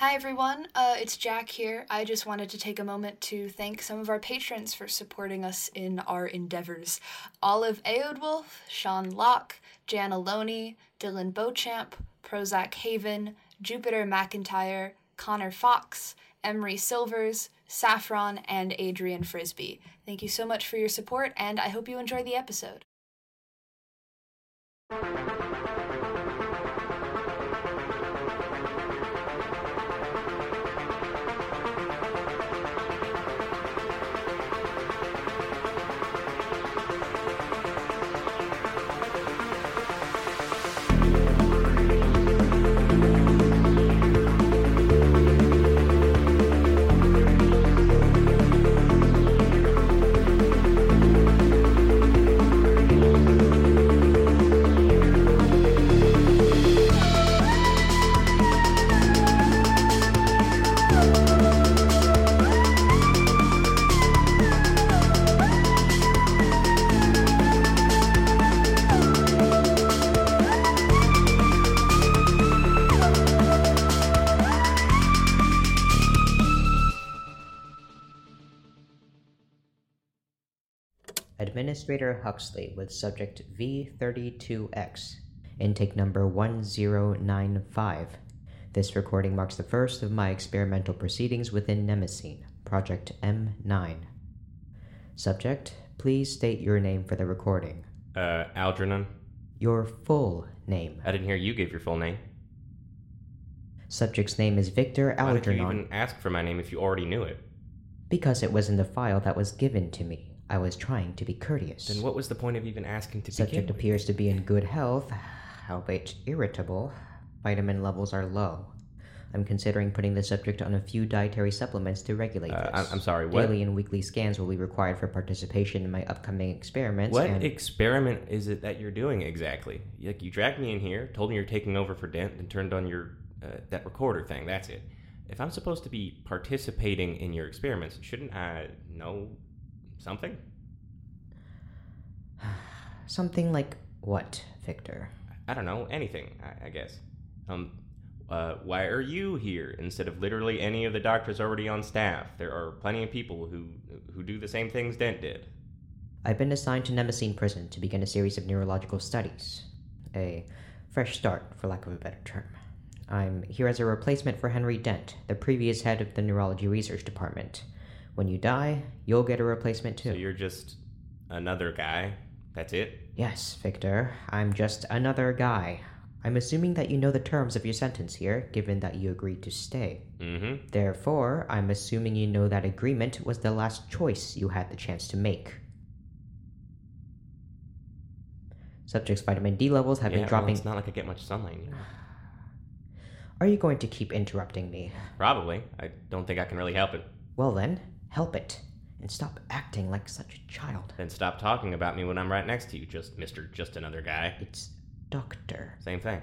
Hi everyone, uh, it's Jack here. I just wanted to take a moment to thank some of our patrons for supporting us in our endeavors. Olive Aodwolf, Sean Locke, Jan Aloni, Dylan Beauchamp, Prozac Haven, Jupiter McIntyre, Connor Fox, Emery Silvers, Saffron, and Adrian Frisbee. Thank you so much for your support, and I hope you enjoy the episode. Administrator Huxley with subject V32X, intake number 1095. This recording marks the first of my experimental proceedings within Nemesine, Project M9. Subject, please state your name for the recording. Uh, Algernon? Your full name. I didn't hear you give your full name. Subject's name is Victor Why did you even ask for my name if you already knew it? because it was in the file that was given to me. I was trying to be courteous. Then what was the point of even asking to Subject begin with? appears to be in good health, albeit irritable. Vitamin levels are low. I'm considering putting the subject on a few dietary supplements to regulate Uh, this. I'm- I'm sorry, what? Daily and weekly scans will be required for participation in my upcoming experiments. What and experiment is it that you're doing exactly? Like you dragged me in here, told me you're taking over for Dent, and turned on your uh, that recorder thing. That's it. If I'm supposed to be participating in your experiments, shouldn't I know something? something like what, Victor? I don't know anything. I, I guess. Um, uh, why are you here instead of literally any of the doctors already on staff? There are plenty of people who who do the same things Dent did. I've been assigned to Nemesine Prison to begin a series of neurological studies. A fresh start, for lack of a better term. I'm here as a replacement for Henry Dent, the previous head of the Neurology Research Department. When you die, you'll get a replacement too. So you're just another guy. That's it. Yes, Victor, I'm just another guy. I'm assuming that you know the terms of your sentence here, given that you agreed to stay. Mm-hmm. Therefore, I'm assuming you know that agreement was the last choice you had the chance to make. Subject's vitamin D levels have yeah, been well, dropping. it's not like I get much sunlight. Are you going to keep interrupting me? Probably. I don't think I can really help it. Well, then, help it. And stop acting like such a child. Then stop talking about me when I'm right next to you. Just Mister, just another guy. It's Doctor. Same thing.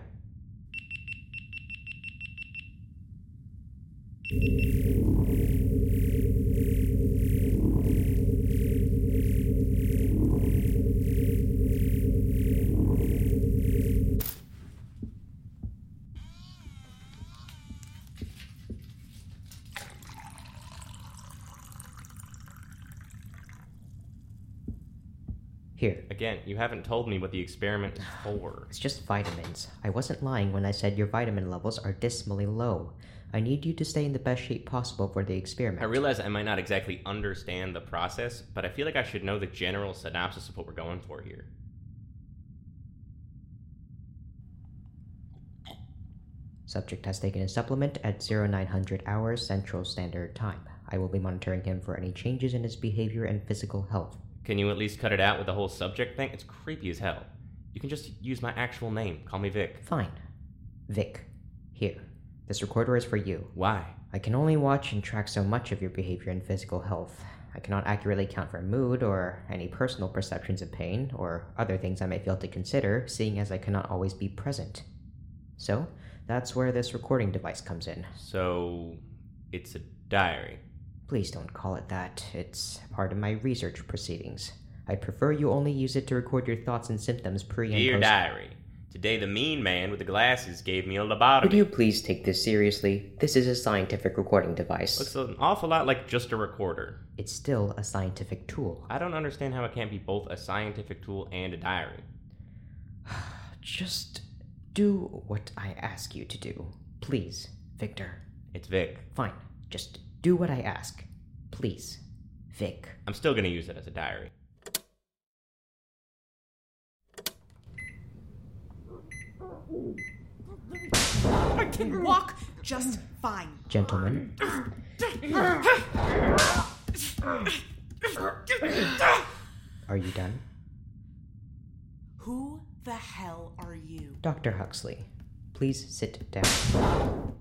Here. Again, you haven't told me what the experiment is for. It's just vitamins. I wasn't lying when I said your vitamin levels are dismally low. I need you to stay in the best shape possible for the experiment. I realize I might not exactly understand the process, but I feel like I should know the general synopsis of what we're going for here. Subject has taken a supplement at 0900 hours Central Standard Time. I will be monitoring him for any changes in his behavior and physical health. Can you at least cut it out with the whole subject thing? It's creepy as hell. You can just use my actual name. Call me Vic. Fine. Vic, here. This recorder is for you. Why? I can only watch and track so much of your behavior and physical health. I cannot accurately account for mood or any personal perceptions of pain or other things I may fail to consider, seeing as I cannot always be present. So, that's where this recording device comes in. So, it's a diary. Please don't call it that. It's part of my research proceedings. I'd prefer you only use it to record your thoughts and symptoms pre and Dear post. diary, Today, the mean man with the glasses gave me a Would you please take this seriously? This is a scientific recording device. Looks an awful lot like just a recorder. It's still a scientific tool. I don't understand how it can't be both a scientific tool and a diary. Just do what I ask you to do. Please, Victor. It's Vic. Fine. Just do what I ask. Please, Vic. I'm still gonna use it as a diary. I can walk just fine. Gentlemen, are you done? Who the hell are you? Dr. Huxley, please sit down.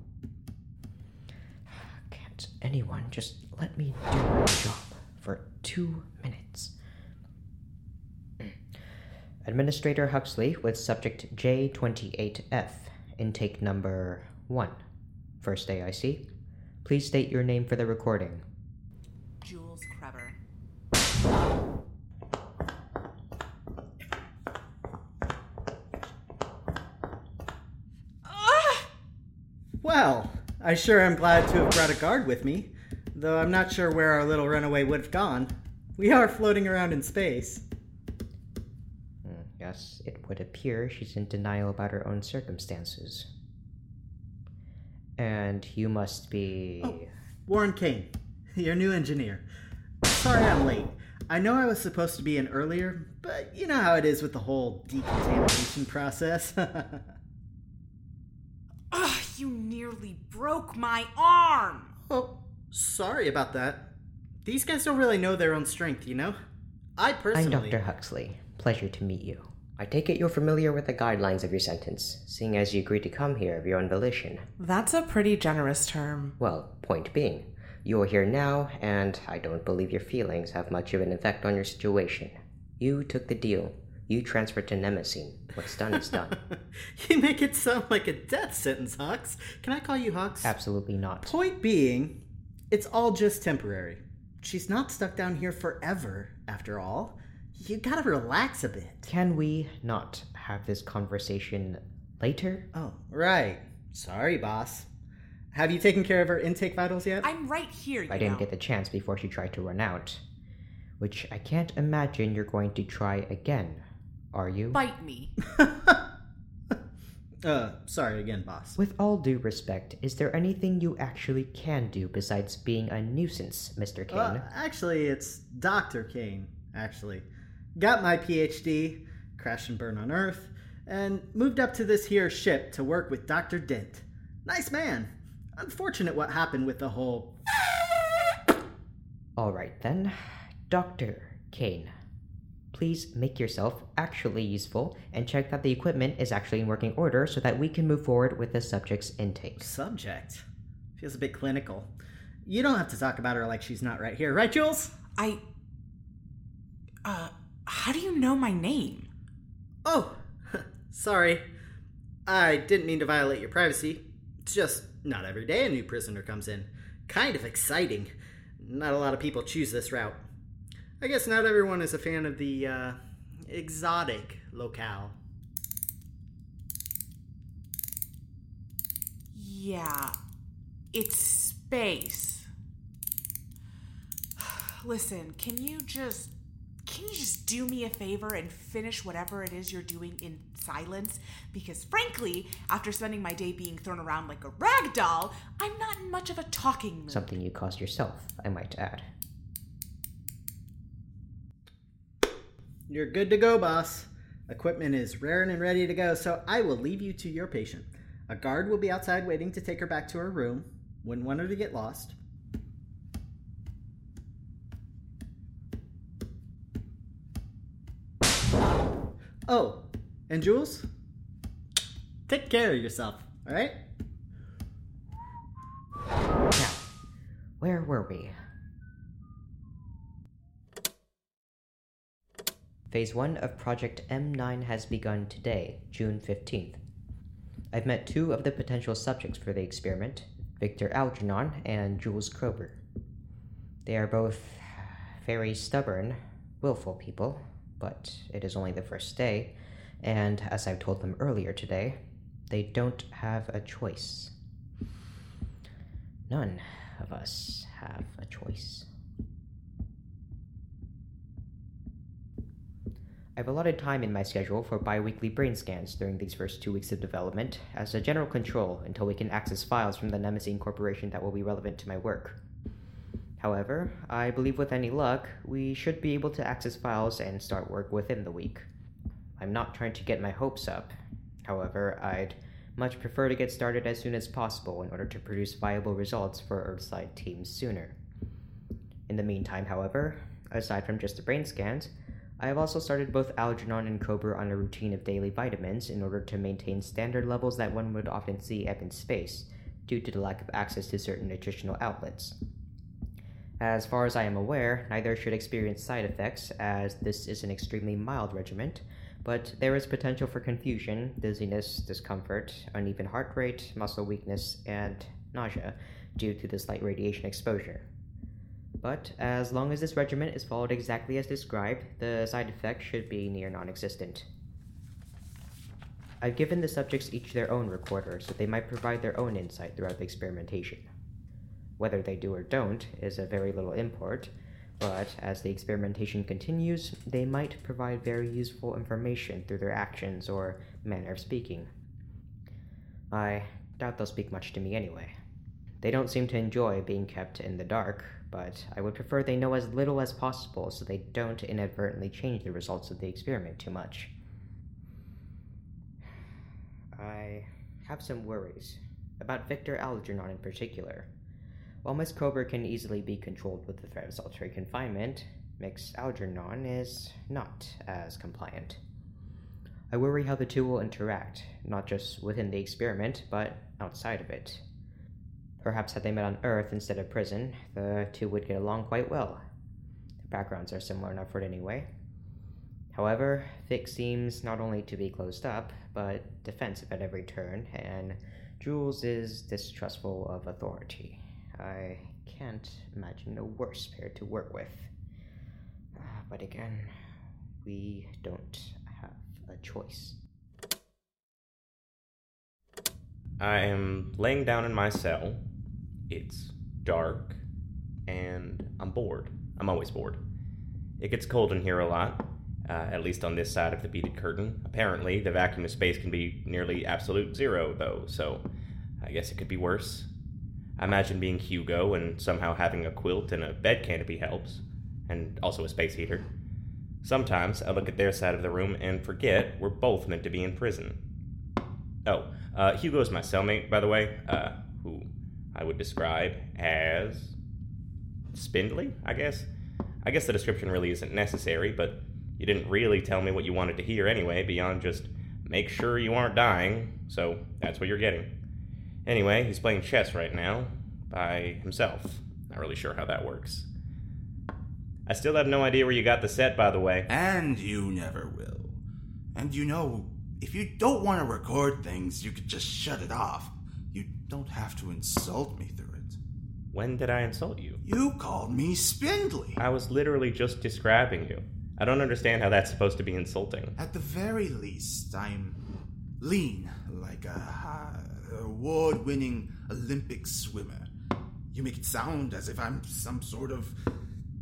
Can't anyone just let me do my job for two minutes? Administrator Huxley with subject J28F, intake number 1. First AIC. Please state your name for the recording. Jules Krober. Ah! Well, I sure am glad to have brought a guard with me, though I'm not sure where our little runaway would have gone. We are floating around in space. Hmm, Yes, it would appear she's in denial about her own circumstances. And you must be. Oh. Warren Kane, your new engineer. Sorry I'm late. I know I was supposed to be in earlier, but you know how it is with the whole decontamination process. Ugh, nearly broke my arm. oh, sorry about that. These guys don't really know their own strength, you know? I personally. I'm personally. Dr. Huxley. Pleasure to meet you. I take it you're familiar with the guidelines of your sentence, seeing as you agreed to come here of your own volition. That's a pretty generous term. Well, point being, you're here now, and I don't believe your feelings have much of an effect on your situation. You took the deal. You transferred to Nemesine. What's done is done. you make it sound like a death sentence, Hux. Can I call you Hux? Absolutely not. Point being, it's all just temporary. She's not stuck down here forever, after all. You gotta relax a bit. Can we not have this conversation later? Oh, right. Sorry, boss. Have you taken care of her intake vitals yet? I'm right here, you I didn't get the chance before she tried to run out. Which I can't imagine you're going to try again, are you? Bite me. uh, sorry again, boss. With all due respect, is there anything you actually can do besides being a nuisance, Mr. Kane? Uh, actually, it's Dr. Kane, actually. Got my PhD, crash and burn on Earth, and moved up to this here ship to work with Dr. Dent. Nice man. Unfortunate what happened with the whole. Alright then. Dr. Kane. Please make yourself actually useful and check that the equipment is actually in working order so that we can move forward with the subject's intake. subject. Feels a bit clinical. You don't have to talk about her like she's not right here, right, Jules? I. Uh, how do you know my name? Oh, sorry. I didn't mean to violate your privacy. It's just not every day a new prisoner comes in. Kind of exciting. Not a lot of people choose this route. I guess not everyone is a fan of the uh, exotic locale. Yeah, it's space. Listen, can you just can you just do me a favor and finish whatever it is you're doing in silence? Because frankly, after spending my day being thrown around like a rag doll, I'm not in much of a talking mood. Something you caused yourself, I might add. You're good to go, boss. Equipment is raring and ready to go, so I will leave you to your patient. A guard will be outside waiting to take her back to her room. Wouldn't want her to get lost. Oh, and Jules? Take care of yourself, alright? Now, where were we? Phase 1 of Project M9 has begun today, June 15th. I've met two of the potential subjects for the experiment Victor Algernon and Jules Krober. They are both very stubborn, willful people, but it is only the first day, And as I've told them earlier today, they don't have a choice. None of us have a choice. I've allotted time in my schedule for bi weekly brain scans during these first two weeks of development as a general control until we can access files from the Nemesis Corporation that will be relevant to my work. However, I believe with any luck, we should be able to access files and start work within the week. I'm not trying to get my hopes up. However, I'd much prefer to get started as soon as possible in order to produce viable results for Earthside teams sooner. In the meantime, however, aside from just the brain scans, I have also started both Algernon and Krober on a routine of daily vitamins in order to maintain standard levels that one would often see up in space, due to the lack of access to certain nutritional outlets. As far as I am aware, neither should experience side effects, as this is an extremely mild regimen, but there is potential for confusion, dizziness, discomfort, uneven heart rate, muscle weakness, and nausea due to the slight radiation exposure. But as long as this regimen is followed exactly as described, the side effects should be near non existent. I've given the subjects each their own recorder so they might provide their own insight throughout the experimentation. Whether they do or don't is of very little import, but as the experimentation continues, they might provide very useful information through their actions or manner of speaking. I doubt they'll speak much to me anyway. They don't seem to enjoy being kept in the dark, but I would prefer they know as little as possible so they don't inadvertently change the results of the experiment too much. I have some worries, about Victor Algernon in particular. While Miss Krober can easily be controlled with the threat of solitary confinement, Miss Algernon is not as compliant. I worry how the two will interact, not just within the experiment, but outside of it. Perhaps had they met on Earth instead of prison, the two would get along quite well. Their backgrounds are similar enough for it anyway. However, Vic seems not only to be closed up, but defensive at every turn, and Jules is distrustful of authority. I can't imagine a worse pair to work with. Uh, but again, we don't have a choice. I am laying down in my cell. It's dark, and I'm bored. I'm always bored. It gets cold in here a lot, uh, at least on this side of the beaded curtain. Apparently, the vacuum of space can be nearly absolute zero, though, so I guess it could be worse. I imagine being Hugo and somehow having a quilt and a bed canopy helps, and also a space heater. Sometimes I look at their side of the room and forget we're both meant to be in prison. Oh, uh, Hugo's my cellmate, by the way, uh, I would describe as spindly, I guess. I guess the description really isn't necessary, but you didn't really tell me what you wanted to hear anyway, beyond just make sure you aren't dying, so that's what you're getting. Anyway, he's playing chess right now by himself. Not really sure how that works. I still have no idea where you got the set, by the way. And you never will. And you know, if you don't want to record things, you could just shut it off. You don't have to insult me through it. When did I insult you? You called me spindly. I was literally just describing you. I don't understand how that's supposed to be insulting. At the very least, I'm lean, like a award winning Olympic swimmer. You make it sound as if I'm some sort of.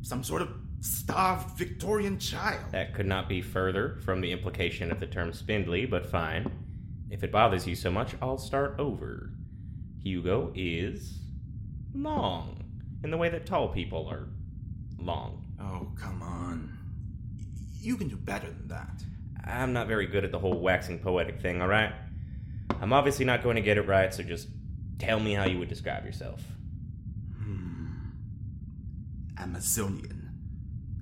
some sort of starved Victorian child. That could not be further from the implication of the term spindly, but fine. If it bothers you so much, I'll start over. Hugo is long, in the way that tall people are long. Oh, come on. Y- You can do better than that. I'm not very good at the whole waxing poetic thing, alright? I'm obviously not going to get it right, so just tell me how you would describe yourself. Hmm. Amazonian.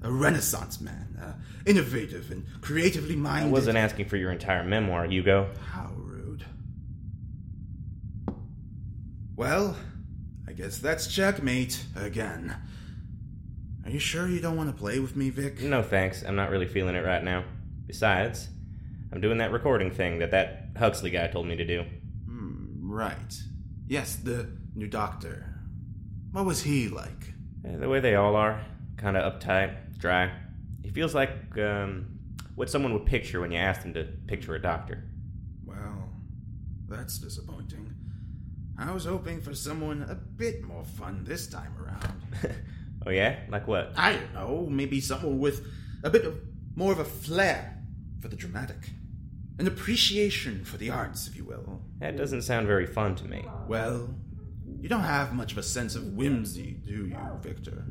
A renaissance man. Uh, innovative and creatively minded. I wasn't asking for your entire memoir, Hugo. How Well, I guess that's checkmate again. Are you sure you don't want to play with me, Vic? No thanks, I'm not really feeling it right now. Besides, I'm doing that recording thing that that Huxley guy told me to do. Hmm, right. Yes, the new doctor. What was he like? Eh, The way they all are, kind of uptight, dry. He feels like, um, what someone would picture when you ask them to picture a doctor. Well, that's disappointing. I was hoping for someone a bit more fun this time around. oh, yeah? Like what? I don't know, maybe someone with a bit of more of a flair for the dramatic. An appreciation for the arts, if you will. That doesn't sound very fun to me. Well, you don't have much of a sense of whimsy, do you, Victor?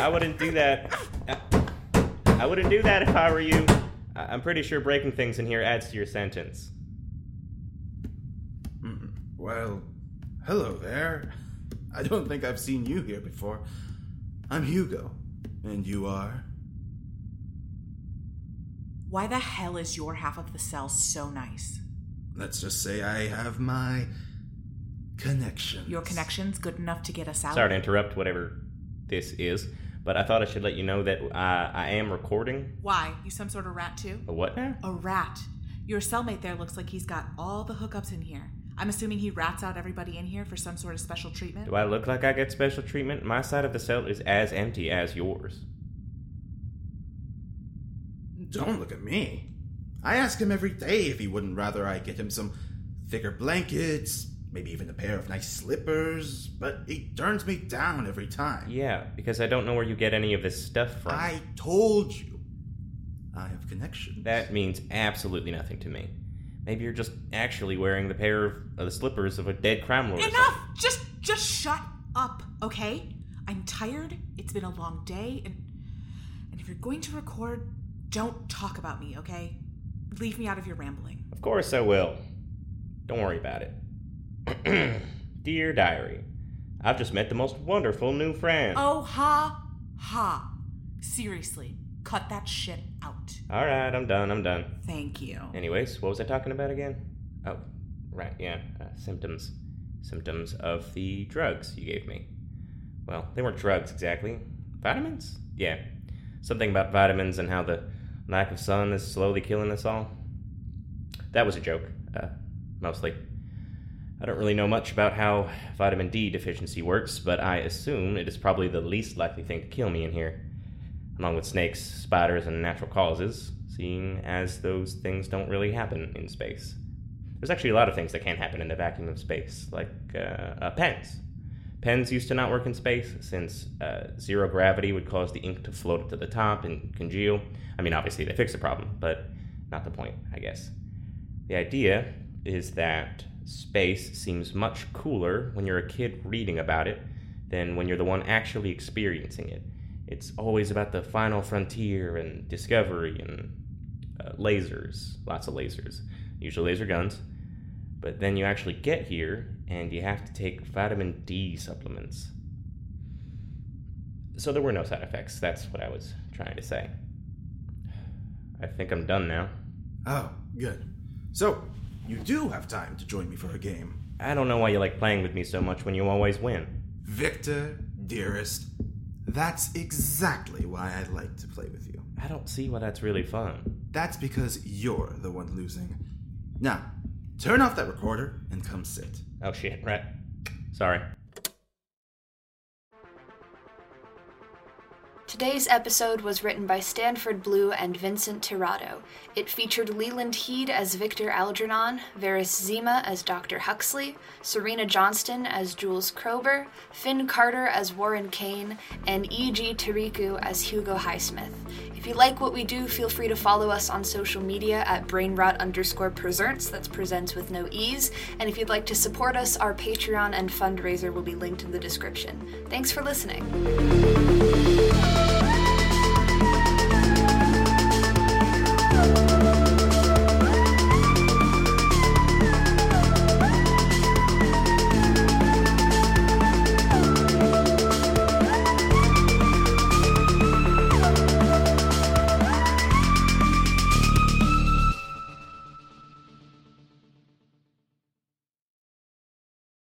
I wouldn't do that. I wouldn't do that if I were you. I- I'm pretty sure breaking things in here adds to your sentence. Well, hello there. I don't think I've seen you here before. I'm Hugo. And you are? Why the hell is your half of the cell so nice? Let's just say I have my connections. Your connection's good enough to get us out? Sorry to interrupt whatever this is, but I thought I should let you know that uh, I am recording. Why? You some sort of rat too? A what now? A rat. Your cellmate there looks like he's got all the hookups in here. I'm assuming he rats out everybody in here for some sort of special treatment. Do I look like I get special treatment? My side of the cell is as empty as yours. Don't look at me. I ask him every day if he wouldn't rather I get him some thicker blankets, maybe even a pair of nice slippers, but he turns me down every time. Yeah, because I don't know where you get any of this stuff from. I told you. I have connections. That means absolutely nothing to me. Maybe you're just actually wearing the pair of uh, the slippers of a dead crime lord. or Enough! something. Just just shut up, okay? I'm tired. It's been a long day and and if you're going to record, don't talk about me, okay? Leave me out of your rambling. Of course I will. Don't worry about it. Dear diary, I've just met the most wonderful new friend. Oh ha ha. Seriously, cut that shit out. All right, I'm done. I'm done. Thank you. Anyways, what was I talking about again? Oh, right, yeah, uh, symptoms. Symptoms of the drugs you gave me. Well, they weren't drugs exactly. Vitamins? Yeah. Something about vitamins and how the lack of sun is slowly killing us all. That was a joke, uh, mostly. I don't really know much about how vitamin D deficiency works, but I assume it is probably the least likely thing to kill me in here, along with snakes, spiders, and natural causes, seeing as those things don't really happen in space. There's actually a lot of things that can't happen in the vacuum of space, like uh, uh, pens. Pens used to not work in space since uh, zero gravity would cause the ink to float to the top and congeal. I mean, obviously, they fixed the problem, but not the point, I guess. The idea is that space seems much cooler when you're a kid reading about it than when you're the one actually experiencing it. It's always about the final frontier and discovery and uh, lasers, lots of lasers, usually laser guns. But then you actually get here and you have to take vitamin D supplements. So there were no side effects. That's what I was trying to say. I think I'm done now. Oh, good. So, you do have time to join me for a game. I don't know why you like playing with me so much when you always win. Victor, dearest, that's exactly why I like to play with you. I don't see why that's really fun. That's because you're the one losing. Now, turn off that recorder and come sit. Oh shit, right. Sorry. Today's episode was written by Stanford Blue and Vincent Tirado. It featured Leland Heed as Victor Algernon, Varys Zima as Dr. Huxley, Serena Johnston as Jules Krober, Finn Carter as Warren Kane, and E.G. Tariku as Hugo Highsmith. If you like what we do, feel free to follow us on social media at brainrot underscore presents, that's presents with no ease. And if you'd like to support us, our Patreon and fundraiser will be linked in the description. Thanks for listening.